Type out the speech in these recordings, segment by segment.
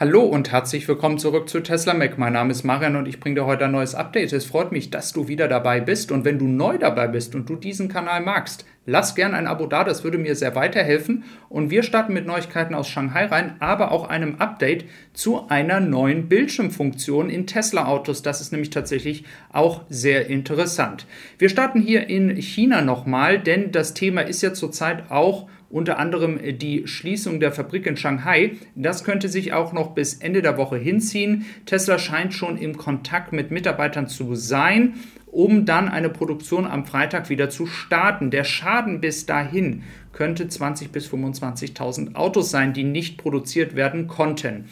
Hallo und herzlich willkommen zurück zu Tesla Mac. Mein Name ist Marian und ich bringe dir heute ein neues Update. Es freut mich, dass du wieder dabei bist und wenn du neu dabei bist und du diesen Kanal magst, lass gern ein Abo da, das würde mir sehr weiterhelfen und wir starten mit Neuigkeiten aus Shanghai rein, aber auch einem Update zu einer neuen Bildschirmfunktion in Tesla Autos. Das ist nämlich tatsächlich auch sehr interessant. Wir starten hier in China nochmal, denn das Thema ist ja zurzeit auch unter anderem die Schließung der Fabrik in Shanghai. Das könnte sich auch noch bis Ende der Woche hinziehen. Tesla scheint schon im Kontakt mit Mitarbeitern zu sein um dann eine Produktion am Freitag wieder zu starten. Der Schaden bis dahin könnte 20.000 bis 25.000 Autos sein, die nicht produziert werden konnten.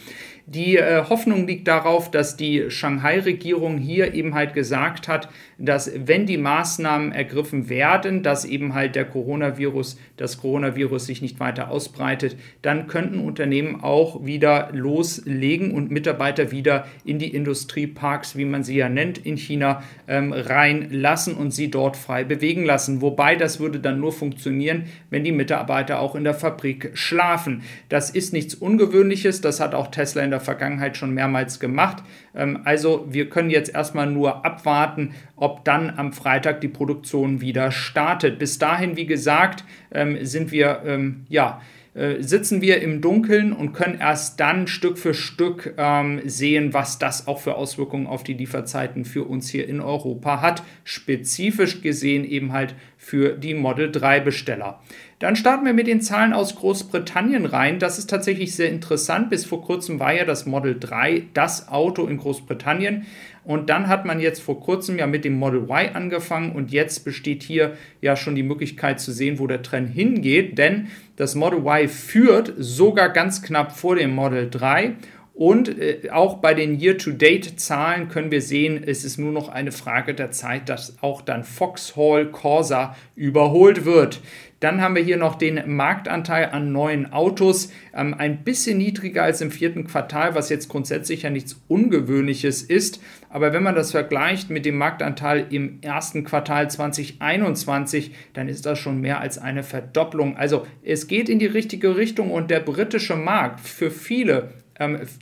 Die äh, Hoffnung liegt darauf, dass die Shanghai-Regierung hier eben halt gesagt hat, dass wenn die Maßnahmen ergriffen werden, dass eben halt der Coronavirus, das Coronavirus sich nicht weiter ausbreitet, dann könnten Unternehmen auch wieder loslegen und Mitarbeiter wieder in die Industrieparks, wie man sie ja nennt, in China ähm, reinlassen und sie dort frei bewegen lassen. Wobei das würde dann nur funktionieren, wenn die Mitarbeiter auch in der Fabrik schlafen. Das ist nichts Ungewöhnliches, das hat auch Tesla in der Vergangenheit schon mehrmals gemacht. Ähm, also wir können jetzt erstmal nur abwarten, ob dann am Freitag die Produktion wieder startet. Bis dahin, wie gesagt, ähm, sind wir ähm, ja äh, sitzen wir im Dunkeln und können erst dann Stück für Stück sehen, was das auch für Auswirkungen auf die Lieferzeiten für uns hier in Europa hat. Spezifisch gesehen eben halt für die Model 3 Besteller. Dann starten wir mit den Zahlen aus Großbritannien rein. Das ist tatsächlich sehr interessant. Bis vor kurzem war ja das Model 3 das Auto in Großbritannien. Und dann hat man jetzt vor kurzem ja mit dem Model Y angefangen und jetzt besteht hier ja schon die Möglichkeit zu sehen, wo der Trend hingeht, denn das Model Y führt sogar ganz knapp vor dem Model 3 und äh, auch bei den Year-to-Date-Zahlen können wir sehen, es ist nur noch eine Frage der Zeit, dass auch dann Foxhall Corsa überholt wird. Dann haben wir hier noch den Marktanteil an neuen Autos, ähm, ein bisschen niedriger als im vierten Quartal, was jetzt grundsätzlich ja nichts Ungewöhnliches ist. Aber wenn man das vergleicht mit dem Marktanteil im ersten Quartal 2021, dann ist das schon mehr als eine Verdopplung. Also es geht in die richtige Richtung und der britische Markt für viele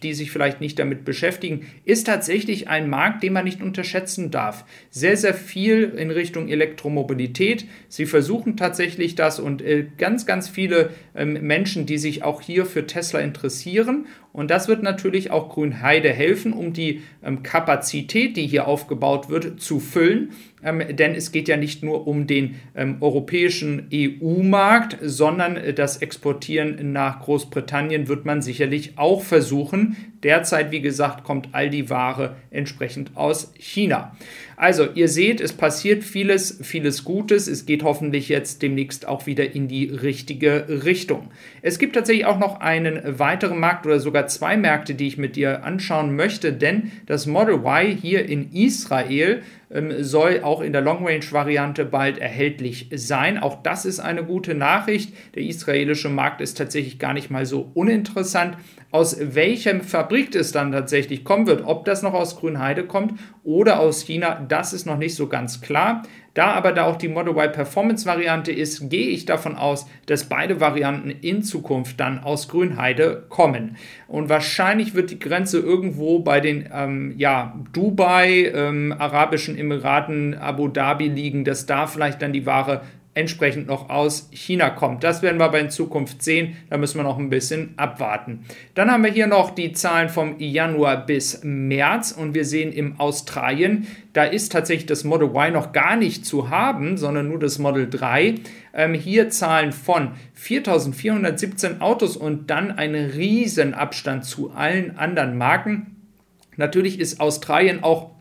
die sich vielleicht nicht damit beschäftigen, ist tatsächlich ein Markt, den man nicht unterschätzen darf. Sehr, sehr viel in Richtung Elektromobilität. Sie versuchen tatsächlich das und äh, ganz, ganz viele ähm, Menschen, die sich auch hier für Tesla interessieren. Und das wird natürlich auch Grünheide helfen, um die ähm, Kapazität, die hier aufgebaut wird, zu füllen ähm, denn es geht ja nicht nur um den ähm, europäischen EU-Markt, sondern äh, das Exportieren nach Großbritannien wird man sicherlich auch versuchen. Derzeit, wie gesagt, kommt all die Ware entsprechend aus China. Also, ihr seht, es passiert vieles, vieles Gutes. Es geht hoffentlich jetzt demnächst auch wieder in die richtige Richtung. Es gibt tatsächlich auch noch einen weiteren Markt oder sogar zwei Märkte, die ich mit dir anschauen möchte, denn das Model Y hier in Israel ähm, soll auch in der Long Range Variante bald erhältlich sein. Auch das ist eine gute Nachricht. Der israelische Markt ist tatsächlich gar nicht mal so uninteressant. Aus welchem Fabrik es dann tatsächlich kommen wird, ob das noch aus Grünheide kommt oder aus China, das ist noch nicht so ganz klar. Da aber da auch die Model Y Performance Variante ist, gehe ich davon aus, dass beide Varianten in Zukunft dann aus Grünheide kommen. Und wahrscheinlich wird die Grenze irgendwo bei den ähm, ja, Dubai, ähm, Arabischen Emiraten, Abu Dhabi liegen, dass da vielleicht dann die Ware entsprechend noch aus China kommt. Das werden wir aber in Zukunft sehen. Da müssen wir noch ein bisschen abwarten. Dann haben wir hier noch die Zahlen vom Januar bis März und wir sehen im Australien, da ist tatsächlich das Model Y noch gar nicht zu haben, sondern nur das Model 3. Ähm, hier Zahlen von 4.417 Autos und dann ein Riesenabstand zu allen anderen Marken. Natürlich ist Australien auch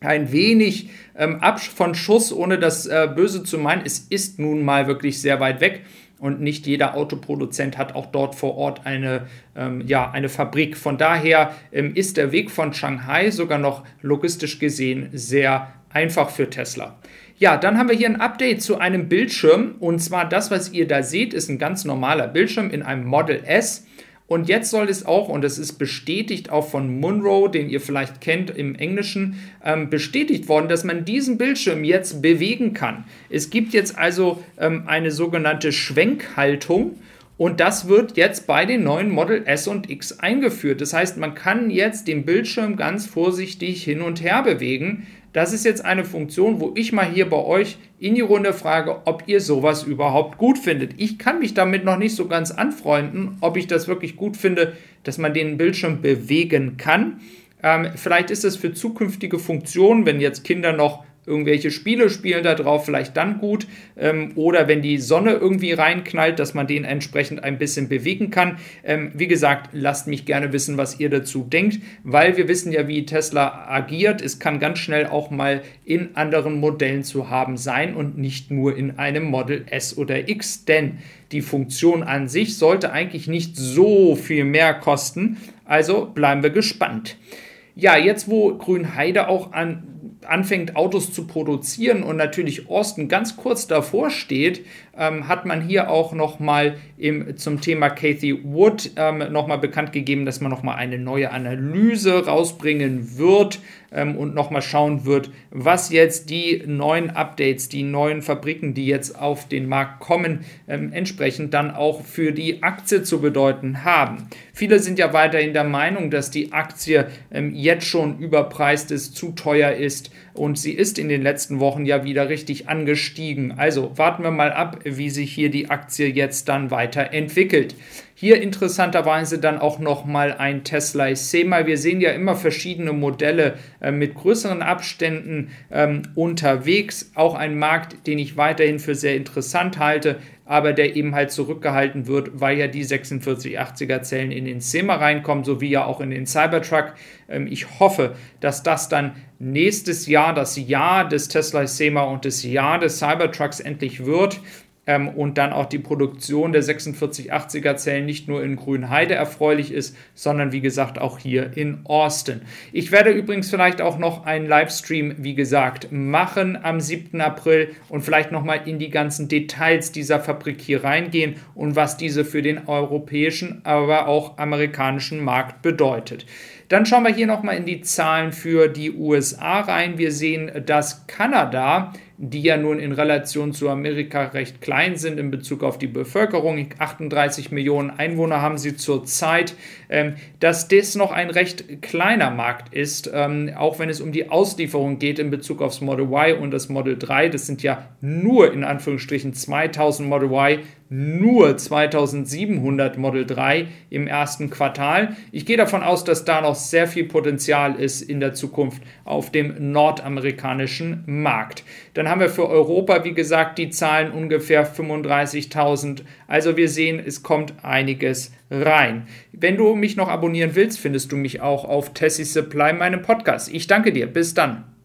ein wenig ähm, ab von Schuss, ohne das äh, Böse zu meinen. Es ist nun mal wirklich sehr weit weg und nicht jeder Autoproduzent hat auch dort vor Ort eine, ähm, ja, eine Fabrik. Von daher ähm, ist der Weg von Shanghai sogar noch logistisch gesehen sehr einfach für Tesla. Ja, dann haben wir hier ein Update zu einem Bildschirm und zwar das, was ihr da seht, ist ein ganz normaler Bildschirm in einem Model S. Und jetzt soll es auch, und es ist bestätigt auch von Munro, den ihr vielleicht kennt im Englischen, ähm, bestätigt worden, dass man diesen Bildschirm jetzt bewegen kann. Es gibt jetzt also ähm, eine sogenannte Schwenkhaltung Und das wird jetzt bei den neuen Model S und X eingeführt. Das heißt, man kann jetzt den Bildschirm ganz vorsichtig hin und her bewegen. Das ist jetzt eine Funktion, wo ich mal hier bei euch in die Runde frage, ob ihr sowas überhaupt gut findet. Ich kann mich damit noch nicht so ganz anfreunden, ob ich das wirklich gut finde, dass man den Bildschirm bewegen kann. Ähm, vielleicht ist es für zukünftige Funktionen, wenn jetzt Kinder noch irgendwelche Spiele spielen da drauf, vielleicht dann gut. Ähm, oder wenn die Sonne irgendwie reinknallt, dass man den entsprechend ein bisschen bewegen kann. Ähm, wie gesagt, lasst mich gerne wissen, was ihr dazu denkt, weil wir wissen ja, wie Tesla agiert. Es kann ganz schnell auch mal in anderen Modellen zu haben sein und nicht nur in einem Model S oder X, denn die Funktion an sich sollte eigentlich nicht so viel mehr kosten. Also bleiben wir gespannt. Ja, jetzt wo Grünheide auch an anfängt, Autos zu produzieren und natürlich Austin ganz kurz davor steht, ähm, hat man hier auch nochmal zum Thema Kathy Wood ähm, nochmal bekannt gegeben, dass man nochmal eine neue Analyse rausbringen wird ähm, und nochmal schauen wird, was jetzt die neuen Updates, die neuen Fabriken, die jetzt auf den Markt kommen, ähm, entsprechend dann auch für die Aktie zu bedeuten haben. Viele sind ja weiterhin der Meinung, dass die Aktie ähm, jetzt schon überpreist ist, zu teuer ist und sie ist in den letzten Wochen ja wieder richtig angestiegen. Also warten wir mal ab, wie sich hier die Aktie jetzt dann weiterentwickelt. Hier interessanterweise dann auch nochmal ein Tesla SEMA. Wir sehen ja immer verschiedene Modelle äh, mit größeren Abständen ähm, unterwegs. Auch ein Markt, den ich weiterhin für sehr interessant halte, aber der eben halt zurückgehalten wird, weil ja die 4680er Zellen in den SEMA reinkommen, sowie ja auch in den Cybertruck. Ähm, ich hoffe, dass das dann nächstes Jahr das Jahr des Tesla SEMA und das Jahr des Cybertrucks endlich wird ähm, und dann auch die Produktion der 4680er Zellen nicht nur in Grünheide erfreulich ist, sondern wie gesagt auch hier in Austin. Ich werde übrigens vielleicht auch noch einen Livestream, wie gesagt, machen am 7. April und vielleicht nochmal in die ganzen Details dieser Fabrik hier reingehen und was diese für den europäischen, aber auch amerikanischen Markt bedeutet. Dann schauen wir hier nochmal in die Zahlen für die USA rein. Wir sehen, dass Kanada die ja nun in Relation zu Amerika recht klein sind in Bezug auf die Bevölkerung. 38 Millionen Einwohner haben sie zurzeit, ähm, dass das noch ein recht kleiner Markt ist, ähm, auch wenn es um die Auslieferung geht in Bezug aufs Model Y und das Model 3. Das sind ja nur in Anführungsstrichen 2000 Model Y, nur 2700 Model 3 im ersten Quartal. Ich gehe davon aus, dass da noch sehr viel Potenzial ist in der Zukunft auf dem nordamerikanischen Markt. Dann haben wir für Europa, wie gesagt, die Zahlen ungefähr 35.000. Also wir sehen, es kommt einiges rein. Wenn du mich noch abonnieren willst, findest du mich auch auf Tessie Supply, meinem Podcast. Ich danke dir. Bis dann.